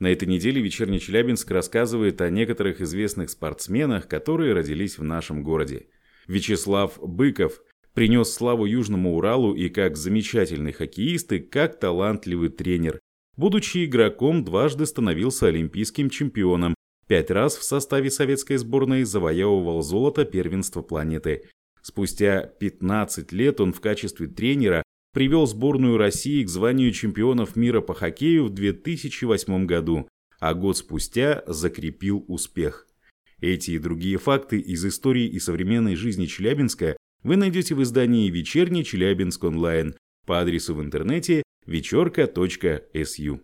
На этой неделе «Вечерний Челябинск» рассказывает о некоторых известных спортсменах, которые родились в нашем городе. Вячеслав Быков принес славу Южному Уралу и как замечательный хоккеист, и как талантливый тренер. Будучи игроком, дважды становился олимпийским чемпионом, пять раз в составе советской сборной завоевывал золото первенства планеты. Спустя 15 лет он в качестве тренера привел сборную России к званию чемпионов мира по хоккею в 2008 году, а год спустя закрепил успех. Эти и другие факты из истории и современной жизни Челябинска вы найдете в издании «Вечерний Челябинск онлайн» по адресу в интернете вечерка.су.